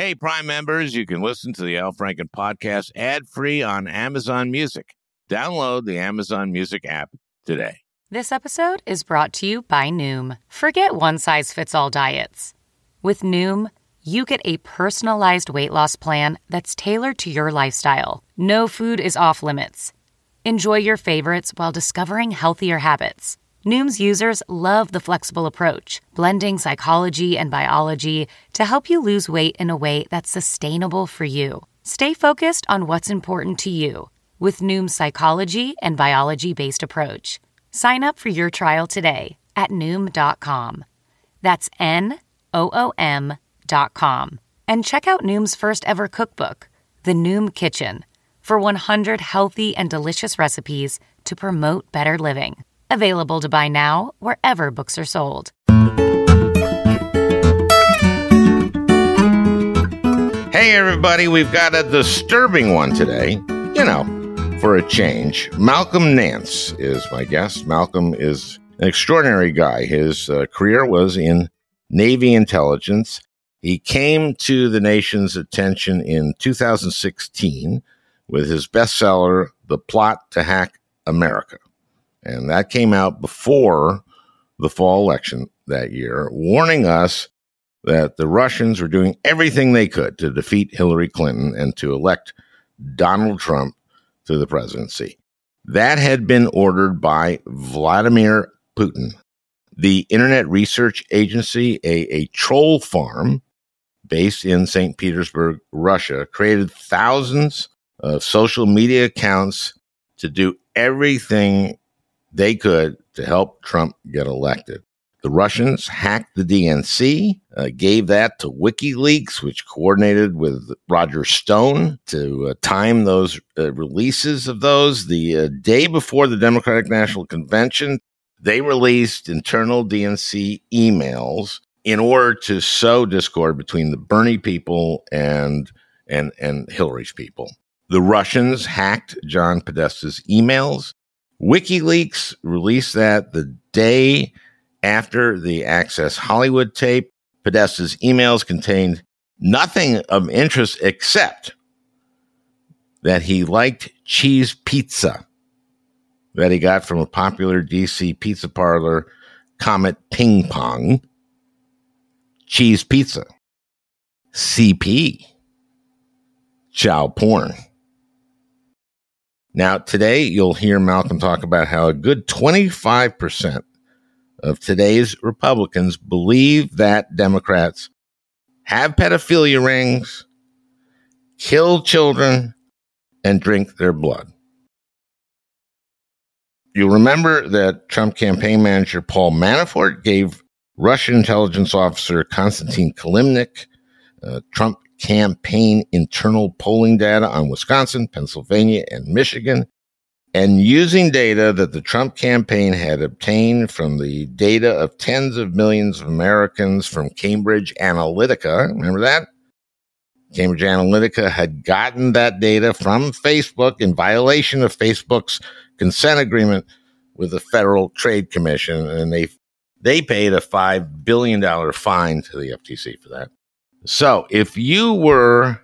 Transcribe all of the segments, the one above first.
Hey, Prime members, you can listen to the Al Franken podcast ad free on Amazon Music. Download the Amazon Music app today. This episode is brought to you by Noom. Forget one size fits all diets. With Noom, you get a personalized weight loss plan that's tailored to your lifestyle. No food is off limits. Enjoy your favorites while discovering healthier habits. Noom's users love the flexible approach, blending psychology and biology to help you lose weight in a way that's sustainable for you. Stay focused on what's important to you with Noom's psychology and biology based approach. Sign up for your trial today at Noom.com. That's N O O M.com. And check out Noom's first ever cookbook, The Noom Kitchen, for 100 healthy and delicious recipes to promote better living. Available to buy now wherever books are sold. Hey, everybody, we've got a disturbing one today. You know, for a change. Malcolm Nance is my guest. Malcolm is an extraordinary guy. His uh, career was in Navy intelligence. He came to the nation's attention in 2016 with his bestseller, The Plot to Hack America. And that came out before the fall election that year, warning us that the Russians were doing everything they could to defeat Hillary Clinton and to elect Donald Trump to the presidency. That had been ordered by Vladimir Putin. The Internet Research Agency, a, a troll farm based in St. Petersburg, Russia, created thousands of social media accounts to do everything they could to help Trump get elected. The Russians hacked the DNC, uh, gave that to WikiLeaks, which coordinated with Roger Stone to uh, time those uh, releases of those. The uh, day before the Democratic National Convention, they released internal DNC emails in order to sow discord between the Bernie people and and and Hillary's people. The Russians hacked John Podesta's emails. WikiLeaks released that the day after the Access Hollywood tape. Podesta's emails contained nothing of interest except that he liked cheese pizza that he got from a popular DC pizza parlor, Comet Ping Pong. Cheese pizza. CP. Chow porn. Now, today you'll hear Malcolm talk about how a good 25% of today's Republicans believe that Democrats have pedophilia rings, kill children, and drink their blood. You'll remember that Trump campaign manager Paul Manafort gave Russian intelligence officer Konstantin Kilimnik uh, Trump campaign internal polling data on Wisconsin, Pennsylvania, and Michigan and using data that the Trump campaign had obtained from the data of tens of millions of Americans from Cambridge Analytica. Remember that? Cambridge Analytica had gotten that data from Facebook in violation of Facebook's consent agreement with the Federal Trade Commission, and they they paid a five billion dollar fine to the FTC for that. So, if you were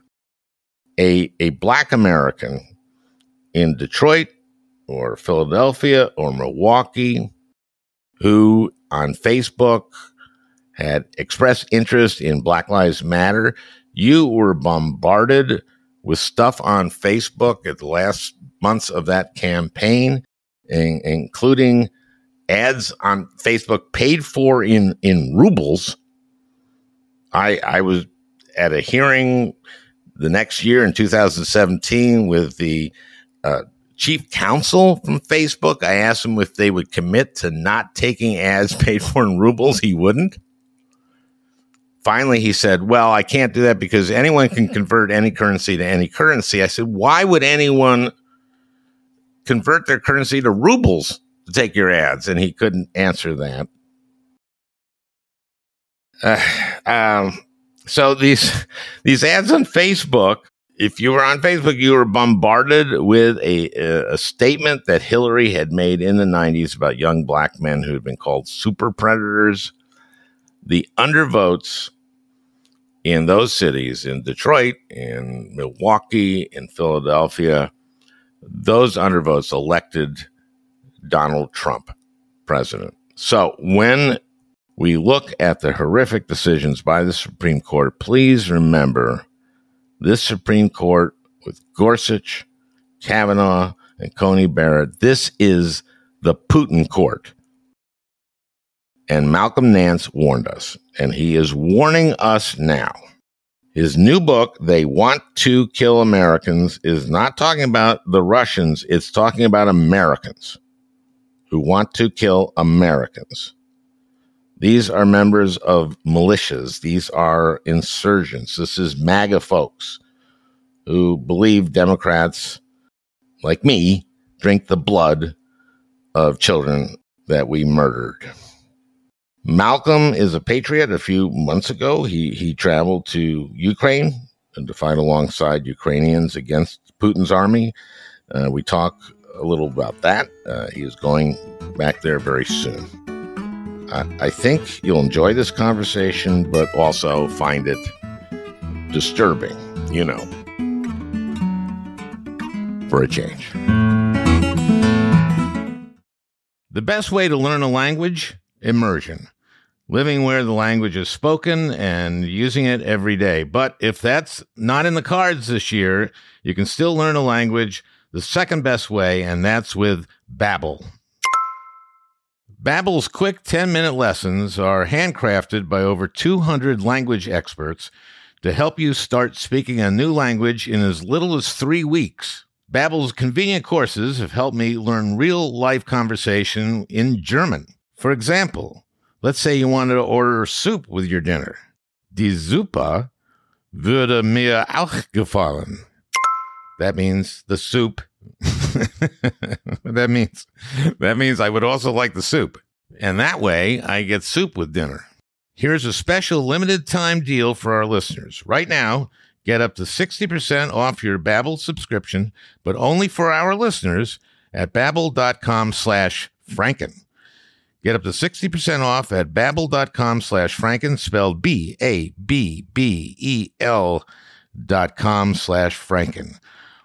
a a black American in Detroit or Philadelphia or Milwaukee who on Facebook had expressed interest in Black Lives Matter, you were bombarded with stuff on Facebook at the last months of that campaign, in, including ads on Facebook paid for in, in rubles. I, I was at a hearing the next year in 2017 with the uh, chief counsel from Facebook. I asked him if they would commit to not taking ads paid for in rubles. He wouldn't. Finally, he said, Well, I can't do that because anyone can convert any currency to any currency. I said, Why would anyone convert their currency to rubles to take your ads? And he couldn't answer that. Uh, um, so these these ads on Facebook if you were on Facebook, you were bombarded with a, a, statement that Hillary had made in the 90s about young black men who had been called super predators. The undervotes in those cities, in Detroit, in Milwaukee, in Philadelphia, those undervotes elected Donald Trump president. So when we look at the horrific decisions by the Supreme Court, please remember this Supreme Court with Gorsuch, Kavanaugh, and Coney Barrett, this is the Putin court. And Malcolm Nance warned us, and he is warning us now. His new book, They Want to Kill Americans, is not talking about the Russians, it's talking about Americans who want to kill Americans. These are members of militias. These are insurgents. This is MAGA folks who believe Democrats, like me, drink the blood of children that we murdered. Malcolm is a patriot. A few months ago, he, he traveled to Ukraine to fight alongside Ukrainians against Putin's army. Uh, we talk a little about that. Uh, he is going back there very soon. I, think you'll enjoy this conversation, but also find it disturbing, you know, for a change. The best way to learn a language? Immersion living where the language is spoken and using it every day. But if that's not in the cards this year, you can still learn a language the second best way, and that's with Babbel. Babbel's quick 10-minute lessons are handcrafted by over 200 language experts to help you start speaking a new language in as little as 3 weeks. Babbel's convenient courses have helped me learn real-life conversation in German. For example, Let's say you wanted to order soup with your dinner. Die Suppe würde mir auch gefallen. That means the soup. that means that means I would also like the soup. And that way I get soup with dinner. Here's a special limited time deal for our listeners. Right now, get up to 60% off your Babbel subscription, but only for our listeners at babbel.com slash franken. Get up to 60% off at babbel.com slash franken, spelled B-A-B-B-E-L dot com slash franken.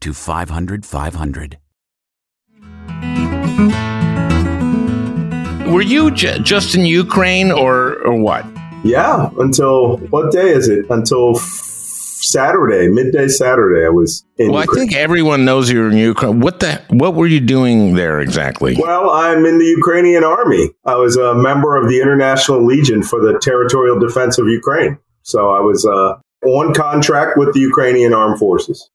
to 500, 500. Were you j- just in Ukraine or, or what? Yeah, until what day is it? Until Saturday, midday Saturday, I was in. Well, Ukraine. I think everyone knows you're in Ukraine. What the? What were you doing there exactly? Well, I'm in the Ukrainian army. I was a member of the International Legion for the Territorial Defense of Ukraine. So I was uh, on contract with the Ukrainian Armed Forces.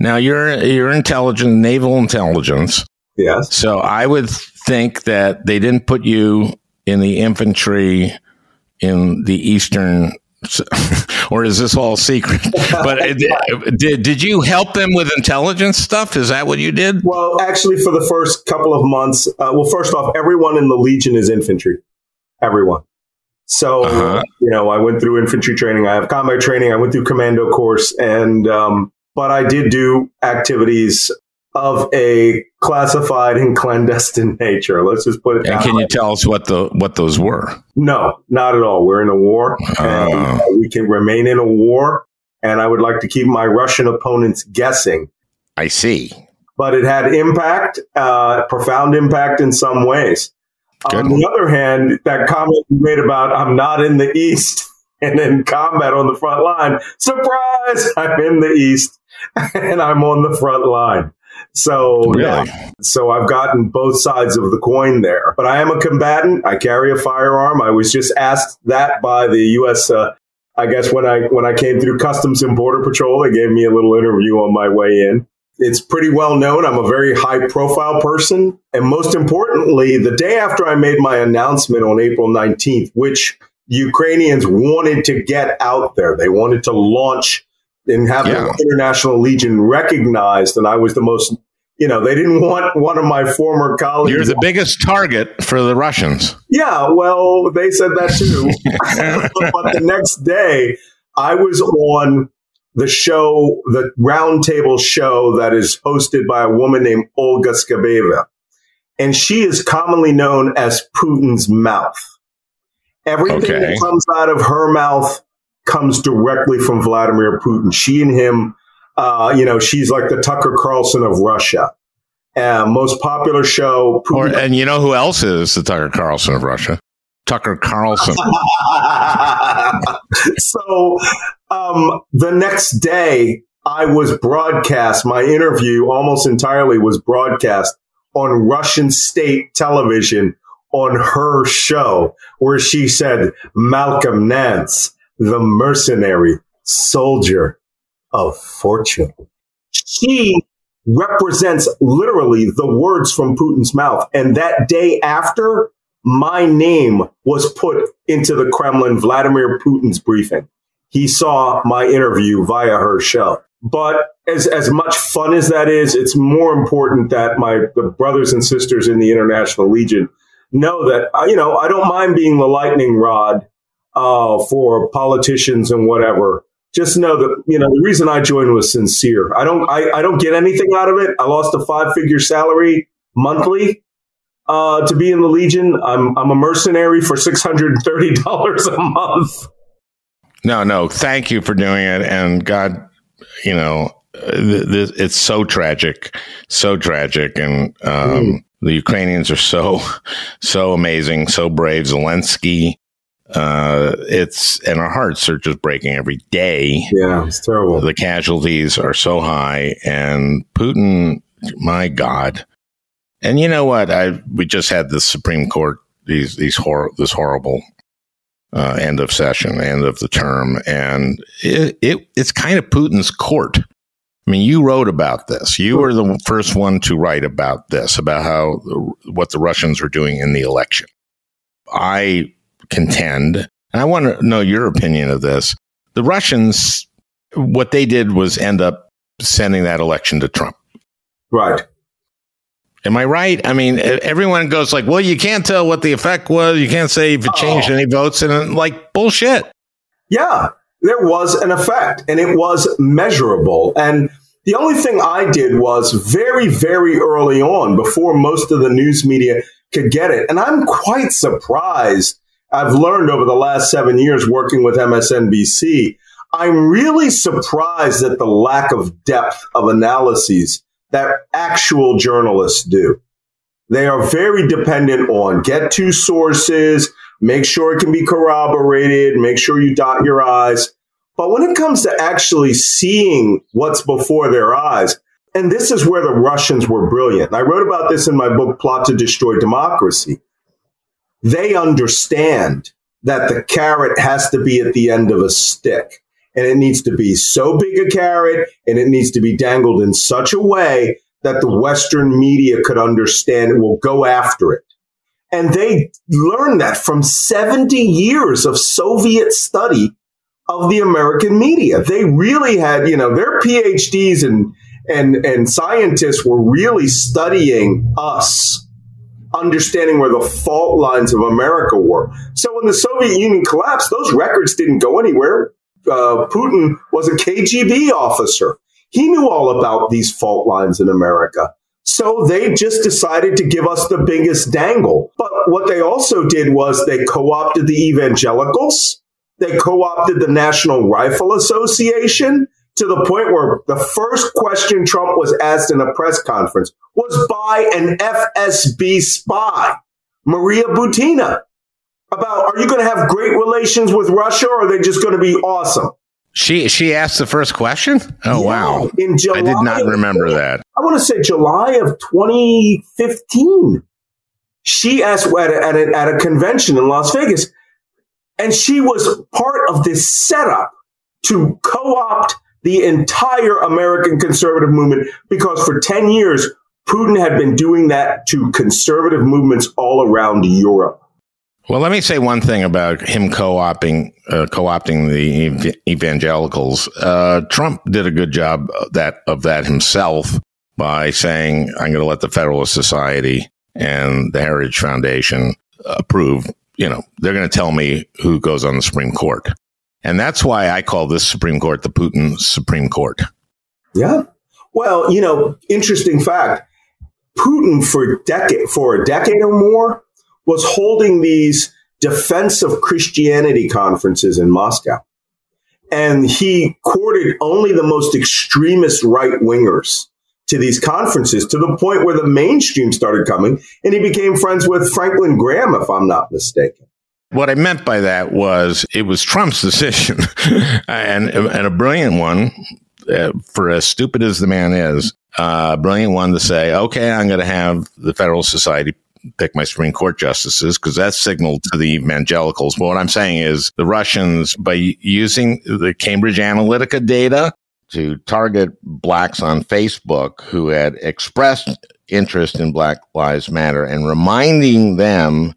Now you're you're intelligence, naval intelligence. Yes. So I would think that they didn't put you in the infantry in the eastern or is this all secret? but did, did you help them with intelligence stuff? Is that what you did? Well, actually, for the first couple of months, uh, well, first off, everyone in the Legion is infantry. Everyone. So, uh-huh. you know, I went through infantry training. I have combat training. I went through commando course, and um, but I did do activities of a classified and clandestine nature. Let's just put it. And can way. you tell us what the what those were? No, not at all. We're in a war, and uh, we can remain in a war. And I would like to keep my Russian opponents guessing. I see. But it had impact, uh, profound impact in some ways. Good. On the other hand, that comment you made about I'm not in the East. and in combat on the front line. Surprise! I'm in the East and I'm on the front line. So really? yeah, so I've gotten both sides of the coin there. But I am a combatant. I carry a firearm. I was just asked that by the U.S. Uh, I guess when I when I came through Customs and Border Patrol, they gave me a little interview on my way in. It's pretty well known. I'm a very high profile person. And most importantly, the day after I made my announcement on April 19th, which Ukrainians wanted to get out there, they wanted to launch and have yeah. the International Legion recognized. And I was the most, you know, they didn't want one of my former colleagues. You're the biggest target for the Russians. Yeah, well, they said that too. but the next day, I was on the show, the roundtable show that is hosted by a woman named Olga Skabeyeva. And she is commonly known as Putin's mouth. Everything okay. that comes out of her mouth comes directly from Vladimir Putin. She and him, uh, you know, she's like the Tucker Carlson of Russia. Uh, most popular show. Or, and you know who else is the Tucker Carlson of Russia? Tucker Carlson. so um, the next day, I was broadcast. My interview almost entirely was broadcast on Russian state television on her show, where she said, Malcolm Nance the mercenary soldier of fortune. She represents literally the words from Putin's mouth. And that day after, my name was put into the Kremlin, Vladimir Putin's briefing. He saw my interview via her show. But as, as much fun as that is, it's more important that my the brothers and sisters in the International Legion know that, uh, you know, I don't mind being the lightning rod uh, for politicians and whatever. Just know that you know the reason I joined was sincere. I don't I, I don't get anything out of it. I lost a five figure salary monthly uh, to be in the Legion. I'm I'm a mercenary for six hundred and thirty dollars a month. No, no, thank you for doing it, and God, you know, th- th- it's so tragic, so tragic, and um, mm. the Ukrainians are so so amazing, so brave. Zelensky uh, it's and our hearts are just breaking every day. Yeah, it's terrible. The casualties are so high, and Putin, my God. And you know what? I we just had the Supreme Court these these hor- this horrible uh, end of session, end of the term, and it, it it's kind of Putin's court. I mean, you wrote about this. You were the first one to write about this, about how what the Russians were doing in the election. I contend, and I want to know your opinion of this. The Russians, what they did was end up sending that election to Trump. Right. Am I right? I mean, everyone goes like, "Well, you can't tell what the effect was. You can't say if it changed oh. any votes," and like bullshit. Yeah, there was an effect, and it was measurable. And the only thing I did was very, very early on, before most of the news media could get it, and I'm quite surprised I've learned over the last seven years working with MSNBC, I'm really surprised at the lack of depth of analyses that actual journalists do. They are very dependent on get two sources, make sure it can be corroborated, make sure you dot your I's. But when it comes to actually seeing what's before their eyes, and this is where the Russians were brilliant. I wrote about this in my book, Plot to Destroy Democracy they understand that the carrot has to be at the end of a stick. And it needs to be so big a carrot and it needs to be dangled in such a way that the Western media could understand and will go after it. And they learned that from 70 years of Soviet study of the American media. They really had, you know, their PhDs and, and, and scientists were really studying us understanding where the fault lines of America were. So when the Soviet Union collapsed, those records didn't go anywhere. Uh, Putin was a KGB officer. He knew all about these fault lines in America. So they just decided to give us the biggest dangle. But what they also did was they co opted the evangelicals, they co opted the National Rifle Association, to the point where the first question Trump was asked in a press conference was by an FSB spy, Maria Butina. about are you going to have great relations with Russia or are they just going to be awesome? She she asked the first question. Oh Yeah, wow! In July, I did not remember that. I want to say July of 2015. She asked at a, at, a, at a convention in Las Vegas, and she was part of this setup to co-opt the entire American conservative movement because for 10 years, Putin had been doing that to conservative movements all around Europe. Well, let me say one thing about him co-opting uh, co-opting the ev- evangelicals. Uh, Trump did a good job of that of that himself by saying, "I'm going to let the Federalist Society and the Heritage Foundation approve." You know, they're going to tell me who goes on the Supreme Court, and that's why I call this Supreme Court the Putin Supreme Court. Yeah. Well, you know, interesting fact. Putin for decade for a decade or more was holding these defense of Christianity conferences in Moscow. And he courted only the most extremist right wingers to these conferences to the point where the mainstream started coming and he became friends with Franklin Graham, if I'm not mistaken. What I meant by that was it was Trump's decision, and and a brilliant one. Uh, for as stupid as the man is, uh, brilliant one to say, okay, I'm going to have the Federal Society pick my Supreme Court justices because that's signaled to the evangelicals. But what I'm saying is the Russians, by using the Cambridge Analytica data to target blacks on Facebook who had expressed interest in Black Lives Matter and reminding them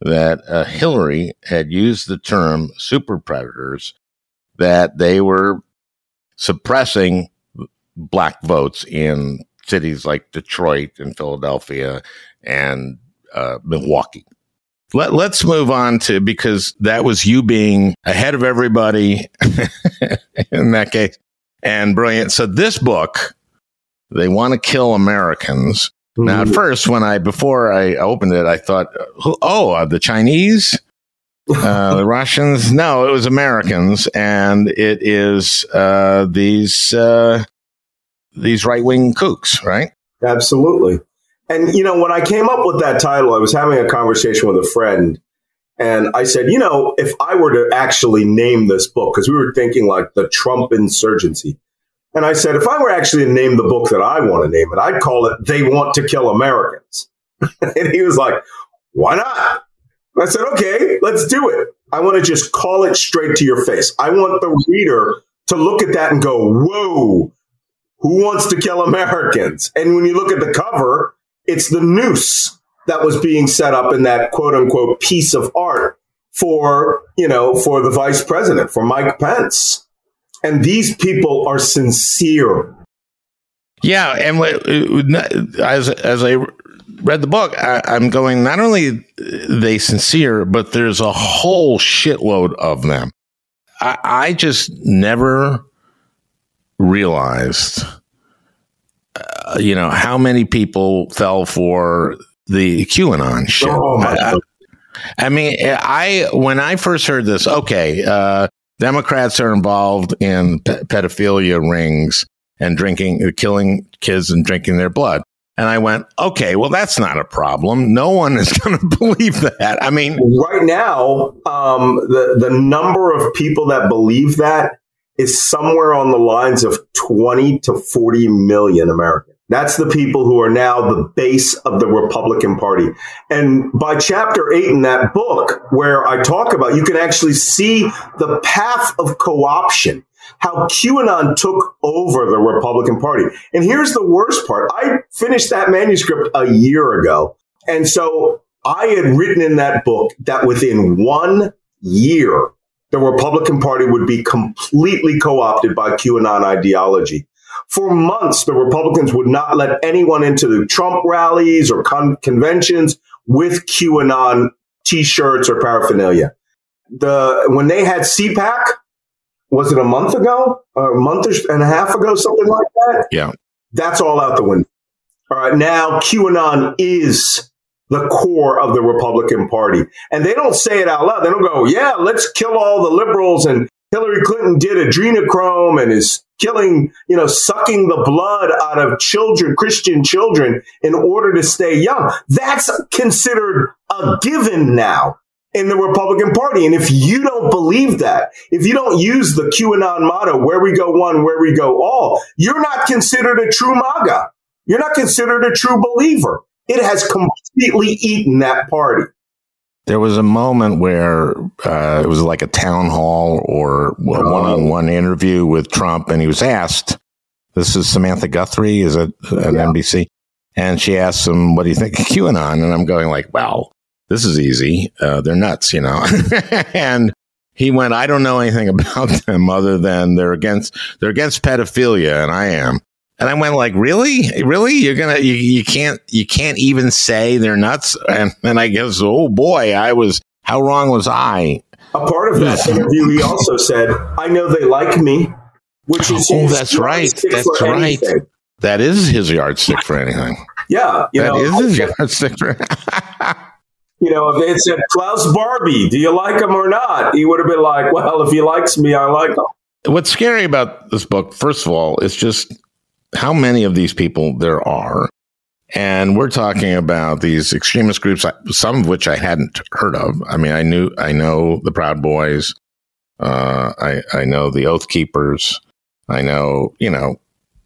that uh, Hillary had used the term super predators, that they were suppressing black votes in cities like Detroit and Philadelphia and uh, Milwaukee. Let, let's move on to because that was you being ahead of everybody in that case and brilliant. So this book, they want to kill Americans. Now, at first, when I before I opened it, I thought, oh, uh, the Chinese, uh, the Russians. No, it was Americans, and it is uh, these uh, these right wing kooks, right? Absolutely. And, you know, when I came up with that title, I was having a conversation with a friend. And I said, you know, if I were to actually name this book, because we were thinking like the Trump insurgency. And I said, if I were actually to name the book that I want to name it, I'd call it They Want to Kill Americans. and he was like, why not? I said, okay, let's do it. I want to just call it straight to your face. I want the reader to look at that and go, whoa, who wants to kill Americans? And when you look at the cover, it's the noose that was being set up in that quote unquote piece of art for, you know, for the vice president, for Mike Pence. And these people are sincere. Yeah, and wh- as as I read the book, I, I'm going. Not only they sincere, but there's a whole shitload of them. I, I just never realized, uh, you know, how many people fell for the QAnon shit. Oh, my I- God. I mean, I when I first heard this, okay, uh, Democrats are involved in pe- pedophilia rings and drinking, killing kids and drinking their blood. And I went, okay, well, that's not a problem. No one is going to believe that. I mean, Right now, um, the, the number of people that believe that is somewhere on the lines of 20 to 40 million Americans. That's the people who are now the base of the Republican Party. And by chapter eight in that book, where I talk about, you can actually see the path of co-option, how QAnon took over the Republican Party. And here's the worst part. I finished that manuscript a year ago. And so I had written in that book that within one year, the Republican Party would be completely co-opted by QAnon ideology. For months, the Republicans would not let anyone into the Trump rallies or con- conventions with QAnon t-shirts or paraphernalia. The when they had CPAC, was it a month ago, or a month and a half ago, something like that? yeah. That's all out the window. All right, now QAnon is the core of the Republican Party. And they don't say it out loud. They don't go, yeah, let's kill all the liberals and Hillary Clinton did adrenochrome and is killing, you know, sucking the blood out of children, Christian children in order to stay young. That's considered a given now. in the Republican Party. And if you don't believe that, if you don't use the QAnon motto, where we go one, where we go all, you're not considered a true MAGA. You're not considered a true believer. It has completely eaten that party. There was a moment where uh, it was like a town hall or a one on one interview with Trump, and he was asked, This is Samantha Guthrie, is it an yeah. NBC? And she asked him, What do you think of QAnon? And I'm going, like, well, this is easy. Uh, they're nuts, you know. and he went, I don't know anything about them other than they're against they're against pedophilia, and I am. And I went like, really, really? You're gonna, you, you can't, you can't even say they're nuts. And then I guess, oh boy, I was, how wrong was I? A part of that interview, he also said, I know they like me, which is, oh, that's right. That's right. Anything. That is his yardstick for anything. Yeah. You that know, is his yardstick for You know, if they had said, Klaus Barbie, do you like him or not? He would have been like, well, if he likes me, I like him. What's scary about this book, first of all, is just how many of these people there are. And we're talking about these extremist groups, some of which I hadn't heard of. I mean, I knew, I know the Proud Boys. Uh, I, I know the Oath Keepers. I know, you know,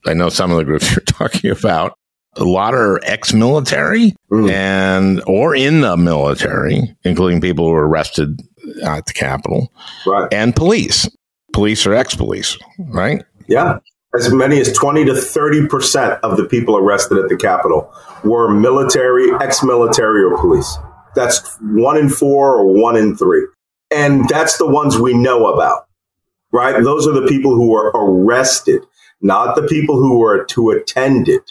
I know some of the groups you're talking about. A lot are ex-military mm. and or in the military, including people who were arrested at the Capitol, right? And police, police or ex-police, right? Yeah, as many as 20 to 30% of the people arrested at the Capitol were military, ex military, or police. That's one in four or one in three. And that's the ones we know about, right? Those are the people who were arrested, not the people who were to attend it.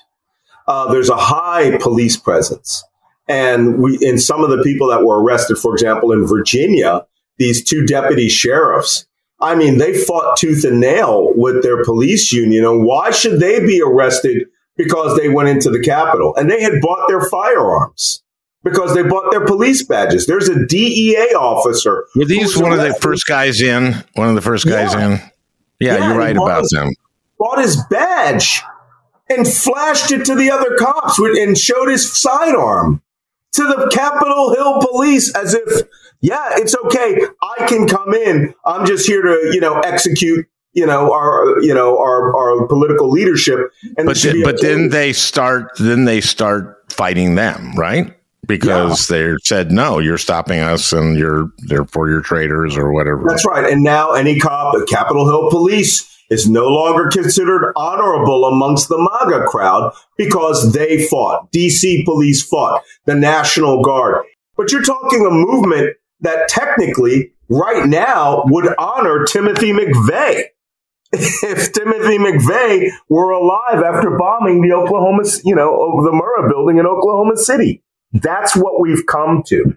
Uh, there's a high police presence. And we, in some of the people that were arrested, for example, in Virginia, these two deputy sheriffs I mean, they fought tooth and nail with their police union. And why should they be arrested because they went into the Capitol? And they had bought their firearms because they bought their police badges. There's a DEA officer. Were these one arrested. of the first guys in? One of the first guys yeah. in? Yeah, yeah, you're right about his, them. Bought his badge and flashed it to the other cops and showed his sidearm to the Capitol Hill police as if yeah, it's okay. I can come in. I'm just here to, you know, execute, you know, our, you know, our, our political leadership. And but, then, but then they start, then they start fighting them, right? Because yeah. they said, no, you're stopping us and you're, therefore you're traitors or whatever. That's right. And now any cop at Capitol Hill Police is no longer considered honorable amongst the MAGA crowd because they fought. DC police fought. The National Guard. But you're talking a movement that technically right now would honor Timothy McVeigh. if Timothy McVeigh were alive after bombing the Oklahoma, you know, the Murrah building in Oklahoma City. That's what we've come to.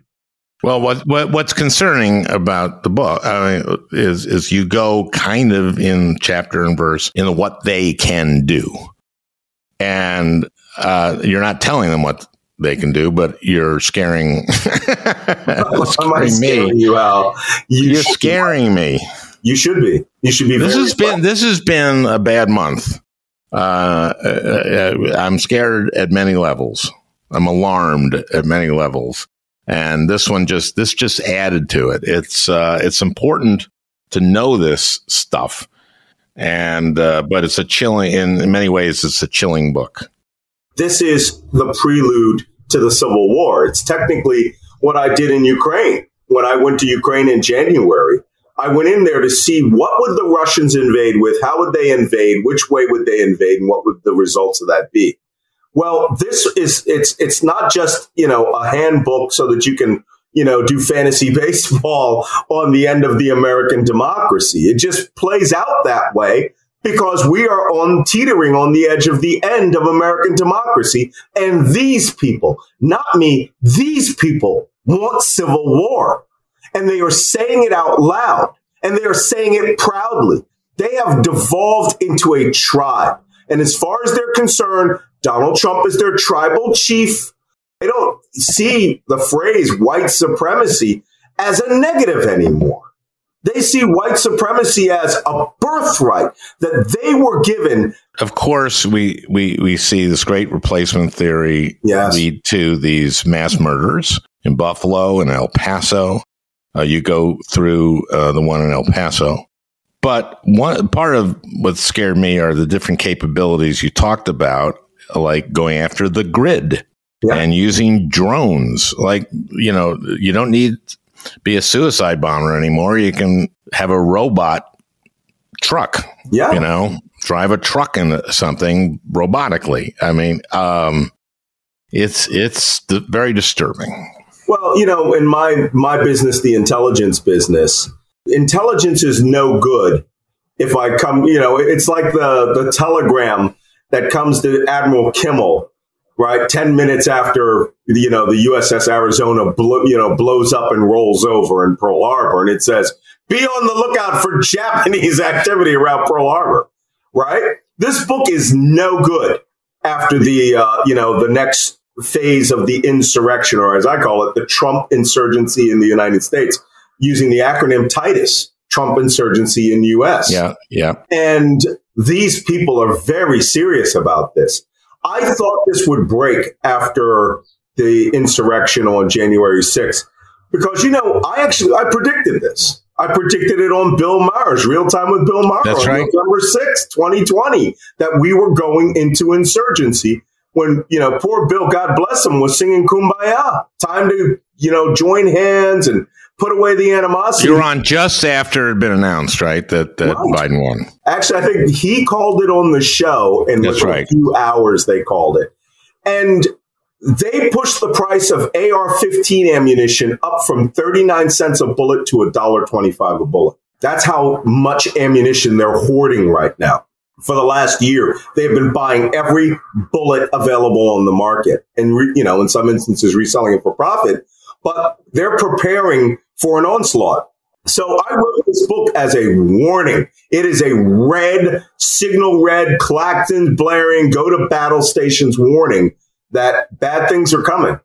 Well, what, what what's concerning about the book I mean, is is you go kind of in chapter and verse in what they can do, and uh, you're not telling them what they can do, but you're scaring, scaring me. You out. You are scaring me. You should be. You should be. This has been this has been a bad month. Uh, uh, uh, I'm scared at many levels. I'm alarmed at many levels, and this one just this just added to it. It's uh, it's important to know this stuff, and uh, but it's a chilling in, in many ways. It's a chilling book. This is the prelude to the Civil War. It's technically what I did in Ukraine when I went to Ukraine in January. I went in there to see what would the Russians invade with, how would they invade, which way would they invade, and what would the results of that be. Well, this is it's it's not just you know a handbook so that you can you know do fantasy baseball on the end of the American democracy. It just plays out that way because we are on teetering on the edge of the end of American democracy. And these people, not me, these people want civil war. And they are saying it out loud and they are saying it proudly. They have devolved into a tribe. And as far as they're concerned, Donald Trump is their tribal chief. They don't see the phrase white supremacy as a negative anymore. They see white supremacy as a birthright that they were given. Of course, we, we, we see this great replacement theory yes. lead to these mass murders in Buffalo and El Paso. Uh, you go through uh, the one in El Paso. But one part of what scared me are the different capabilities you talked about, like going after the grid yeah. and using drones. Like, you know, you don't need be a suicide bomber anymore. You can have a robot truck. Yeah. You know, drive a truck into something robotically. I mean, um, it's it's very disturbing. Well, you know, in my my business, the intelligence business, intelligence is no good if I come. You know, it's like the the telegram that comes to Admiral Kimmel, right? Ten minutes after you know the USS Arizona, blow, you know, blows up and rolls over in Pearl Harbor, and it says, "Be on the lookout for Japanese activity around Pearl Harbor." Right? This book is no good after the uh, you know the next phase of the insurrection, or as I call it, the Trump insurgency in the United States, using the acronym Titus, Trump insurgency in the US. Yeah, yeah. And these people are very serious about this. I thought this would break after the insurrection on January 6th because you know, I actually I predicted this. I predicted it on Bill Maher's Real Time with Bill Maher That's on right. November 6th, 2020, that we were going into insurgency when, you know, poor Bill, God bless him, was singing Kumbaya. Time to, you know, join hands and put away the animosity. You were on just after it had been announced, right? That, that right. Biden won. Actually, I think he called it on the show, and That's right. a few hours they called it. And they pushed the price of AR-15 ammunition up from 39 cents a bullet to $1.25 a bullet. That's how much ammunition they're hoarding right now for the last year. They've been buying every bullet available on the market and, re, you know, in some instances reselling it for profit, but they're preparing for an onslaught. So I wrote this book as a warning. It is a red signal red Claxton blaring go to battle stations warning that bad things are coming.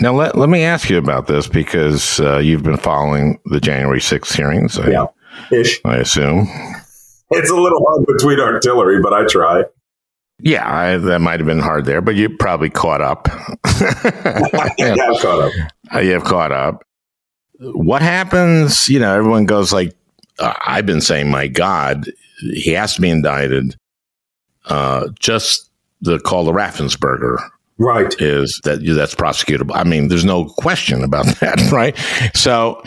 Now let, let me ask you about this because uh, you've been following the January 6th hearings. I, yeah. Ish. I assume. It's a little hard between artillery, but I try. Yeah, I, that might have been hard there, but you probably caught up. yeah, I've caught up. Uh, you have caught up. What happens? You know, everyone goes like, uh, I've been saying, my God, he has to be indicted. Uh, just the call to Raffensperger right is that that's prosecutable i mean there's no question about that right so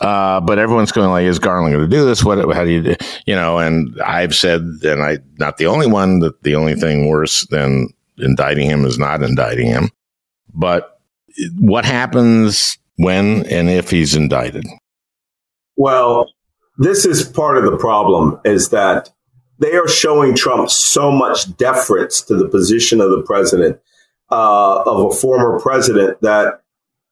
uh, but everyone's going like, is Garland going to do this? What, how do you do? You know, and I've said, and I, not the only one that the only thing worse than indicting him is not indicting him. But what happens when and if he's indicted? Well, this is part of the problem is that they are showing Trump so much deference to the position of the president, uh, of a former president that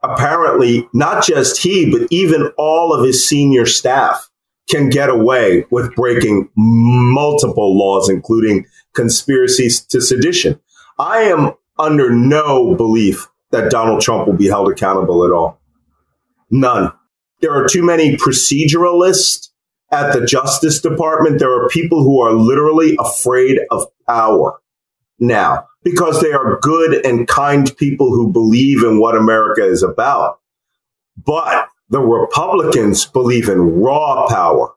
apparently not just he, but even all of his senior staff can get away with breaking multiple laws, including conspiracies to sedition. I am under no belief that Donald Trump will be held accountable at all. None. There are too many proceduralists at the Justice Department. There are people who are literally afraid of power now because they are good and kind people who believe in what America is about. But the Republicans believe in raw power.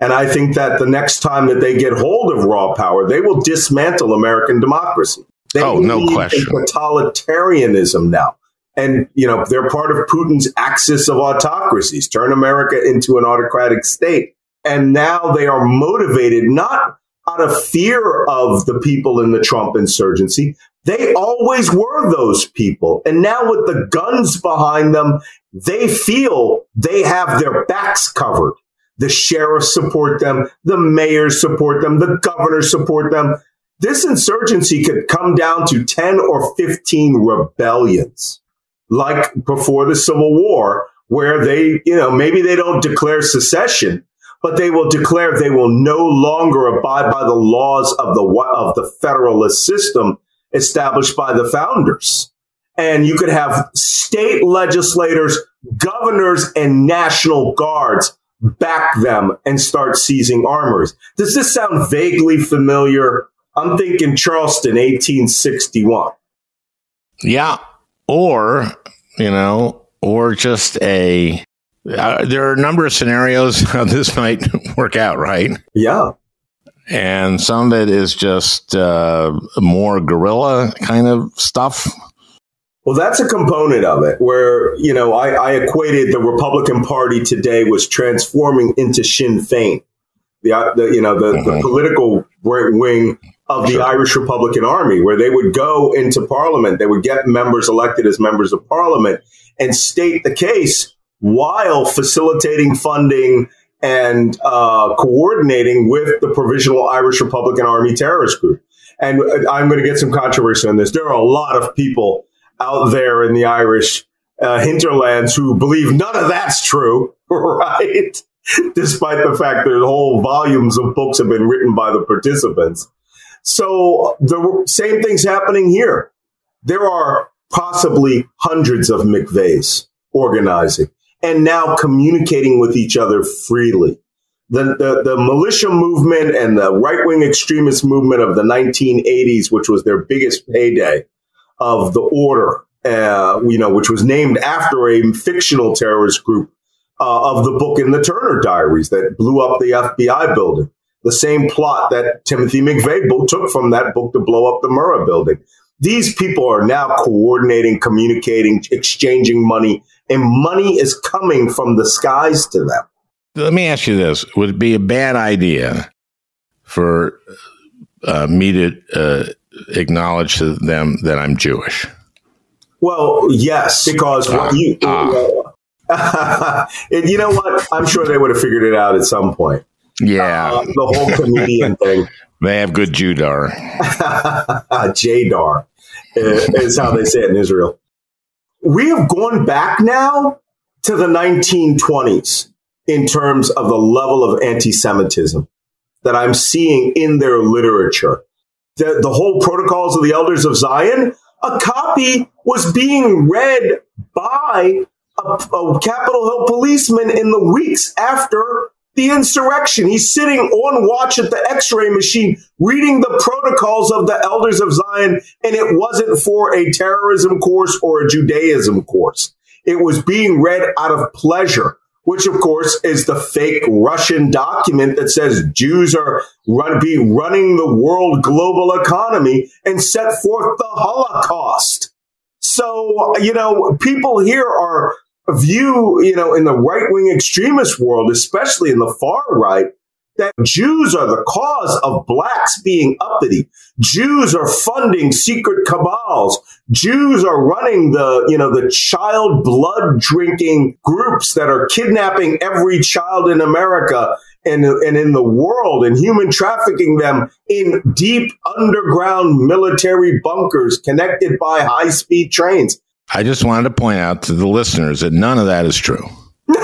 And I think that the next time that they get hold of raw power, they will dismantle American democracy. They oh, no question. Totalitarianism now. And, you know, they're part of Putin's axis of autocracies, turn America into an autocratic state. And now they are motivated not out of fear of the people in the Trump insurgency. They always were those people. And now with the guns behind them, they feel they have their backs covered. The sheriffs support them. The mayors support them. The governors support them. This insurgency could come down to 10 or 15 rebellions, like before the Civil War, where they, you know, maybe they don't declare secession, but they will declare they will no longer abide by the laws of the of the federalist system established by the founders. And you could have state legislators, governors, and national guards back them and start seizing armories. Does this sound vaguely familiar? I'm thinking Charleston, 1861. Yeah. Or, you know, or just a Uh, there are a number of scenarios how this might work out, right? Yeah. And some of it is just uh, more guerrilla kind of stuff. Well, that's a component of it where, you know, I, I equated the Republican Party today was transforming into Sinn Féin, the, uh, the you know, the, mm-hmm. the political wing of the sure. Irish Republican Army, where they would go into Parliament, they would get members elected as members of Parliament and state the case while facilitating funding and uh, coordinating with the Provisional Irish Republican Army terrorist group. And I'm going to get some controversy on this. There are a lot of people out there in the Irish uh, hinterlands who believe none of that's true, right? Despite the fact that whole volumes of books have been written by the participants. So the same thing's happening here. There are possibly hundreds of McVeighs organizing and now communicating with each other freely. The, the, the militia movement and the right wing extremist movement of the 1980s, which was their biggest payday of the order, uh, you know, which was named after a fictional terrorist group uh, of the book in the Turner Diaries that blew up the FBI building. The same plot that Timothy McVeigh took from that book to blow up the Murrah building. These people are now coordinating, communicating, exchanging money, and money is coming from the skies to them. Let me ask you this Would it be a bad idea for uh, me to uh, acknowledge to them that I'm Jewish? Well, yes, because what you. Uh, and you know what? I'm sure they would have figured it out at some point. Yeah. Uh, the whole comedian thing. They have good Judar. Jadar is how they say it in Israel. We have gone back now to the 1920s in terms of the level of anti Semitism that I'm seeing in their literature. The, the whole protocols of the elders of Zion, a copy was being read by a, a Capitol Hill policeman in the weeks after the insurrection. He's sitting on watch at the x ray machine reading the protocols of the elders of Zion, and it wasn't for a terrorism course or a Judaism course. It was being read out of pleasure, which of course is the fake Russian document that says Jews are run, be running the world global economy and set forth the Holocaust. So, you know, people here are view, you know, in the right wing extremist world, especially in the far right, that Jews are the cause of blacks being uppity. Jews are funding secret cabals. Jews are running the, you know, the child blood drinking groups that are kidnapping every child in America and, and in the world and human trafficking them in deep underground military bunkers connected by high speed trains. I just wanted to point out to the listeners that none of that is true.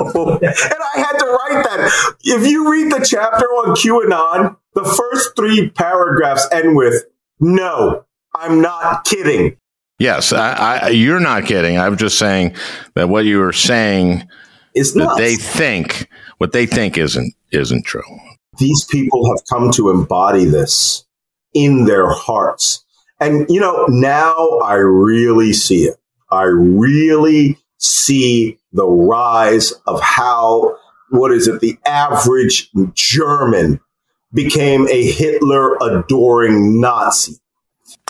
No. and I had to write that. If you read the chapter on QAnon, the first three paragraphs end with, no, I'm not kidding. Yes, I, I, you're not kidding. I'm just saying that what you were saying is that they think what they think isn't isn't true. These people have come to embody this in their hearts. And, you know, now I really see it. I really see the rise of how, what is it, the average German became a Hitler adoring Nazi.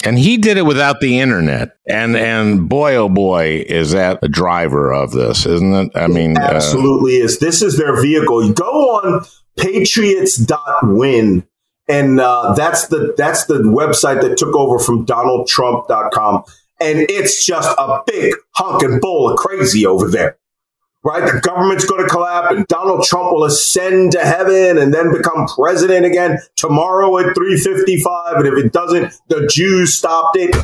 And he did it without the internet. And and boy oh boy is that a driver of this, isn't it? I mean it absolutely uh, is. This is their vehicle. Go on patriots.win and uh, that's the that's the website that took over from DonaldTrump.com, and it's just a big honking bowl of crazy over there. Right, the government's going to collapse, and Donald Trump will ascend to heaven and then become president again tomorrow at three fifty-five. And if it doesn't, the Jews stopped it.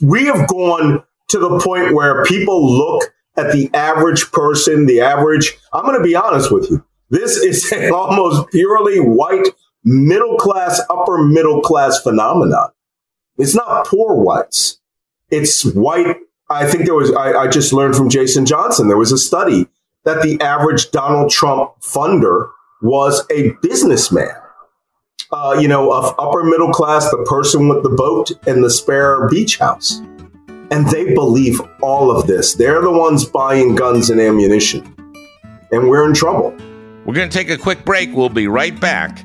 We have gone to the point where people look at the average person, the average. I'm going to be honest with you. This is an almost purely white middle class, upper middle class phenomenon. It's not poor whites. It's white. I think there was, I, I just learned from Jason Johnson, there was a study that the average Donald Trump funder was a businessman. Uh, you know, of upper middle class, the person with the boat and the spare beach house. And they believe all of this. They're the ones buying guns and ammunition. and we're in trouble. We're going to take a quick break. We'll be right back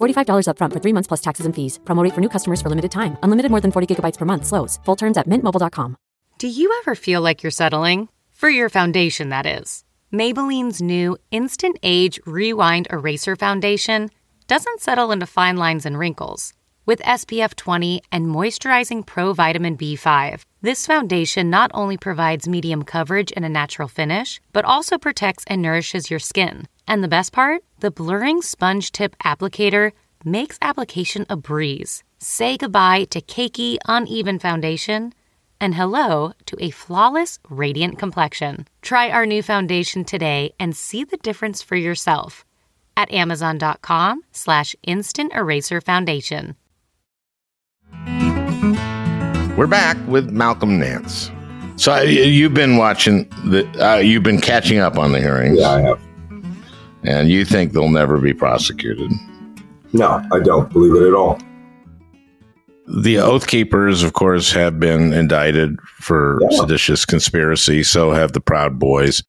$45 upfront for three months plus taxes and fees. Promote for new customers for limited time. Unlimited more than 40 gigabytes per month. Slows. Full terms at mintmobile.com. Do you ever feel like you're settling? For your foundation, that is. Maybelline's new Instant Age Rewind Eraser Foundation doesn't settle into fine lines and wrinkles. With SPF 20 and moisturizing Pro Vitamin B5, this foundation not only provides medium coverage and a natural finish, but also protects and nourishes your skin. And the best part? The blurring sponge tip applicator makes application a breeze. Say goodbye to cakey, uneven foundation and hello to a flawless, radiant complexion. Try our new foundation today and see the difference for yourself at amazon.com slash instant eraser foundation. We're back with Malcolm Nance. So uh, you've been watching the, uh, you've been catching up on the hearings. Yeah, I have. And you think they'll never be prosecuted? No, I don't believe it at all. The Oath Keepers, of course, have been indicted for yeah. seditious conspiracy. So have the Proud Boys.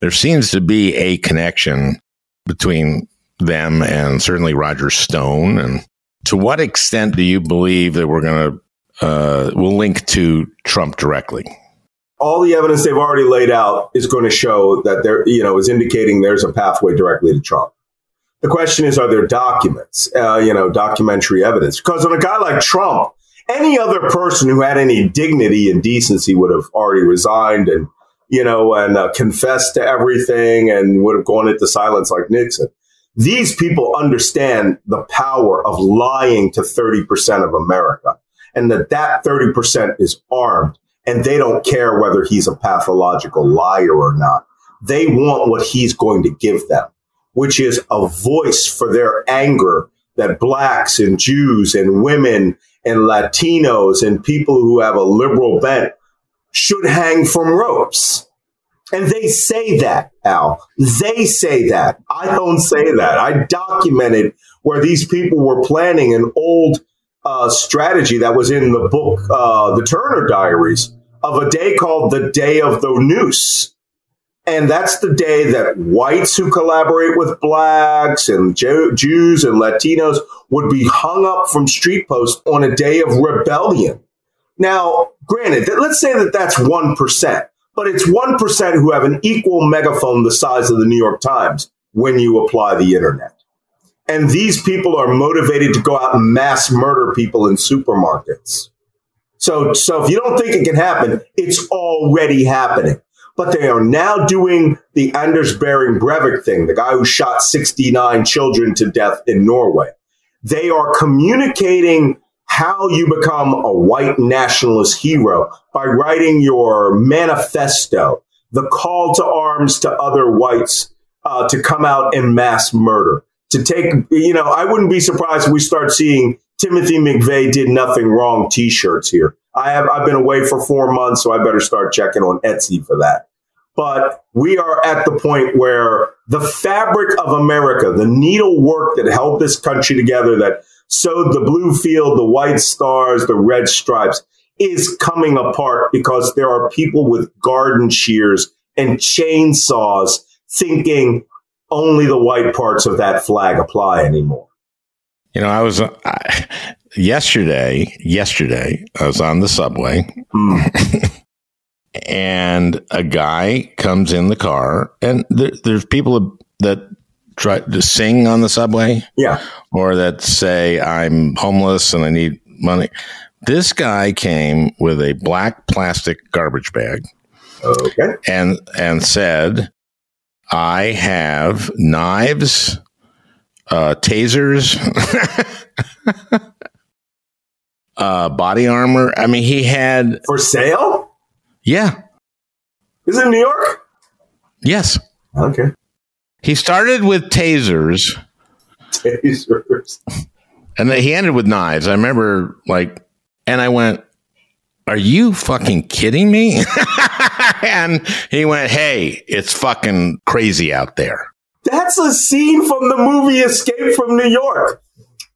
There seems to be a connection between them and certainly Roger Stone. And to what extent do you believe that we're going to uh, will link to Trump directly? All the evidence they've already laid out is going to show that there, you know, is indicating there's a pathway directly to Trump. The question is, are there documents, uh, you know, documentary evidence? Because on a guy like Trump, any other person who had any dignity and decency would have already resigned and, you know, and uh, confessed to everything and would have gone into silence like Nixon. These people understand the power of lying to 30% of America and that that 30% is armed and they don't care whether he's a pathological liar or not. They want what he's going to give them which is a voice for their anger that blacks and Jews and women and Latinos and people who have a liberal bent should hang from ropes. And they say that, Al. They say that. I don't say that. I documented where these people were planning an old uh, strategy that was in the book, uh, The Turner Diaries, of a day called the Day of the Noose and that's the day that whites who collaborate with blacks and Jews and Latinos would be hung up from street posts on a day of rebellion. Now, granted, let's say that that's 1%, but it's 1% who have an equal megaphone the size of the New York Times when you apply the internet. And these people are motivated to go out and mass murder people in supermarkets. So, so if you don't think it can happen, it's already happening but they are now doing the Anders Behring Breivik thing, the guy who shot 69 children to death in Norway. They are communicating how you become a white nationalist hero by writing your manifesto, the call to arms to other whites uh, to come out and mass murder. To take, you know, I wouldn't be surprised if we start seeing Timothy McVeigh did nothing wrong t-shirts here. I have I've been away for four months, so I better start checking on Etsy for that but we are at the point where the fabric of America, the needlework that held this country together, that sewed the blue field, the white stars, the red stripes, is coming apart because there are people with garden shears and chainsaws thinking only the white parts of that flag apply anymore. You know, I was I, yesterday. Yesterday, I was on the subway. Mm. and a guy comes in the car, and there, there's people that try to sing on the subway, yeah, or that say I'm homeless and I need money. This guy came with a black plastic garbage bag, okay, and and said, "I have knives, uh, tasers." uh, body armor. I mean, he had for sale. Yeah. Is it New York? Yes. Okay. He started with tasers. Tasers. And then he ended with knives. I remember, like, and I went, Are you fucking kidding me? and he went, Hey, it's fucking crazy out there. That's a scene from the movie Escape from New York.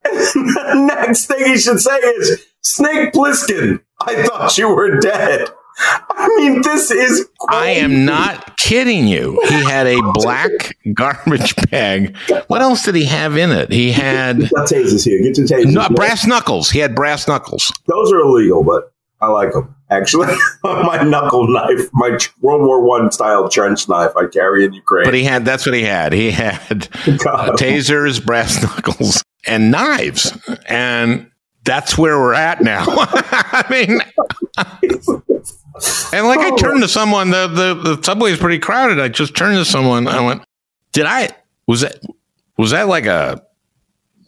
And the next thing he should say is, Snake Plissken, I thought you were dead. I mean, this is. Crazy. I am not kidding you. He had a black garbage bag. What else did he have in it? He had. Get your tasers here. Get your tasers. No, brass knuckles. He had brass knuckles. Those are illegal, but I like them. Actually, my knuckle knife, my World War One style trench knife, I carry in Ukraine. But he had. That's what he had. He had uh, tasers, brass knuckles, and knives, and that's where we're at now. I mean, and like I turned to someone, the, the, the subway is pretty crowded. I just turned to someone. I went, did I, was that, was that like a,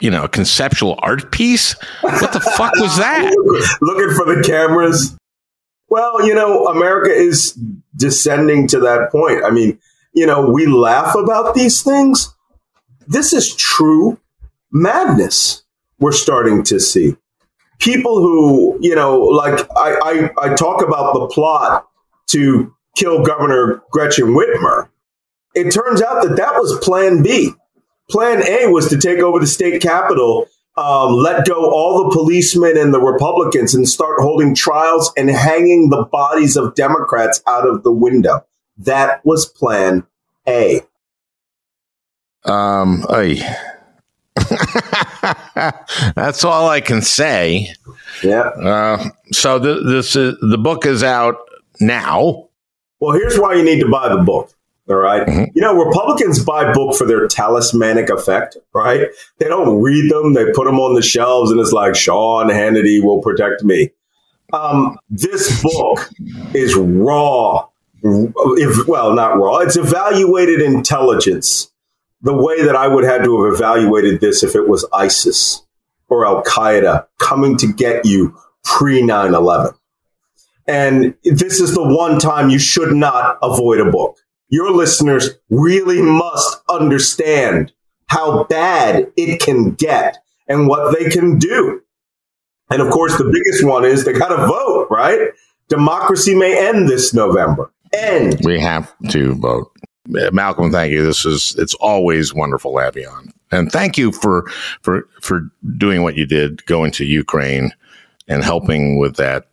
you know, a conceptual art piece? What the fuck was that? Looking for the cameras. Well, you know, America is descending to that point. I mean, you know, we laugh about these things. This is true madness we're starting to see people who, you know, like I, I, I talk about the plot to kill Governor Gretchen Whitmer. It turns out that that was plan B. Plan A was to take over the state capitol, um, let go all the policemen and the Republicans and start holding trials and hanging the bodies of Democrats out of the window. That was plan A. Um, I That's all I can say. Yeah. Uh, so the, this is, the book is out now. Well, here's why you need to buy the book. All right? mm-hmm. You know, Republicans buy book for their talismanic effect, right? They don't read them. They put them on the shelves and it's like Sean Hannity will protect me. Um, this book is raw. If, well, not raw. It's evaluated intelligence the way that I would have to have evaluated this if it was ISIS or Al Qaeda coming to get you pre 9 11. And this is the one time you should not avoid a book. Your listeners really must understand how bad it can get and what they can do. And of course, the biggest one is they got to vote, right? Democracy may end this November. End. We have to vote. Uh, Malcolm, thank you. This is it's always wonderful to have you on, and thank you for for for doing what you did, going to Ukraine and helping with that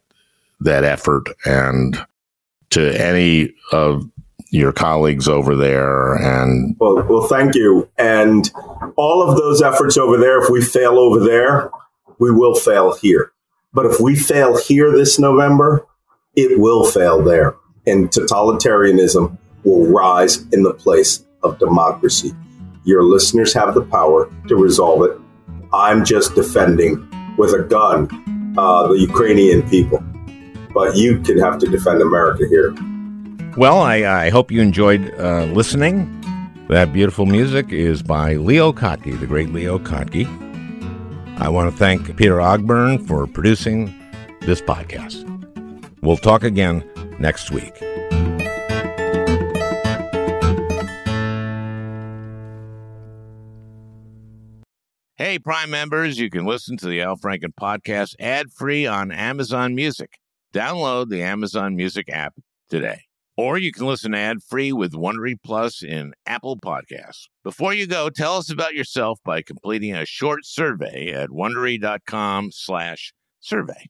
that effort, and to any of your colleagues over there. And well, well, thank you. And all of those efforts over there, if we fail over there, we will fail here. But if we fail here this November, it will fail there. And totalitarianism will rise in the place of democracy. Your listeners have the power to resolve it. I'm just defending with a gun uh, the Ukrainian people, but you could have to defend America here. Well, I, I hope you enjoyed uh, listening. That beautiful music is by Leo Kottke, the great Leo Kottke. I want to thank Peter Ogburn for producing this podcast. We'll talk again next week. Hey, Prime members, you can listen to the Al Franken podcast ad free on Amazon Music. Download the Amazon Music app today. Or you can listen ad free with Wondery Plus in Apple Podcasts. Before you go, tell us about yourself by completing a short survey at wondery.com/slash survey.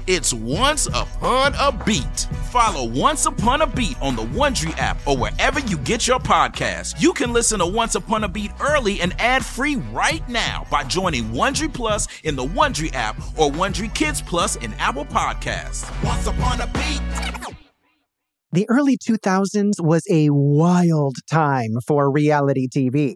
It's Once Upon a Beat. Follow Once Upon a Beat on the Wondery app or wherever you get your podcasts. You can listen to Once Upon a Beat early and ad free right now by joining Wondery Plus in the Wondery app or Wondery Kids Plus in Apple Podcasts. Once Upon a Beat. The early 2000s was a wild time for reality TV.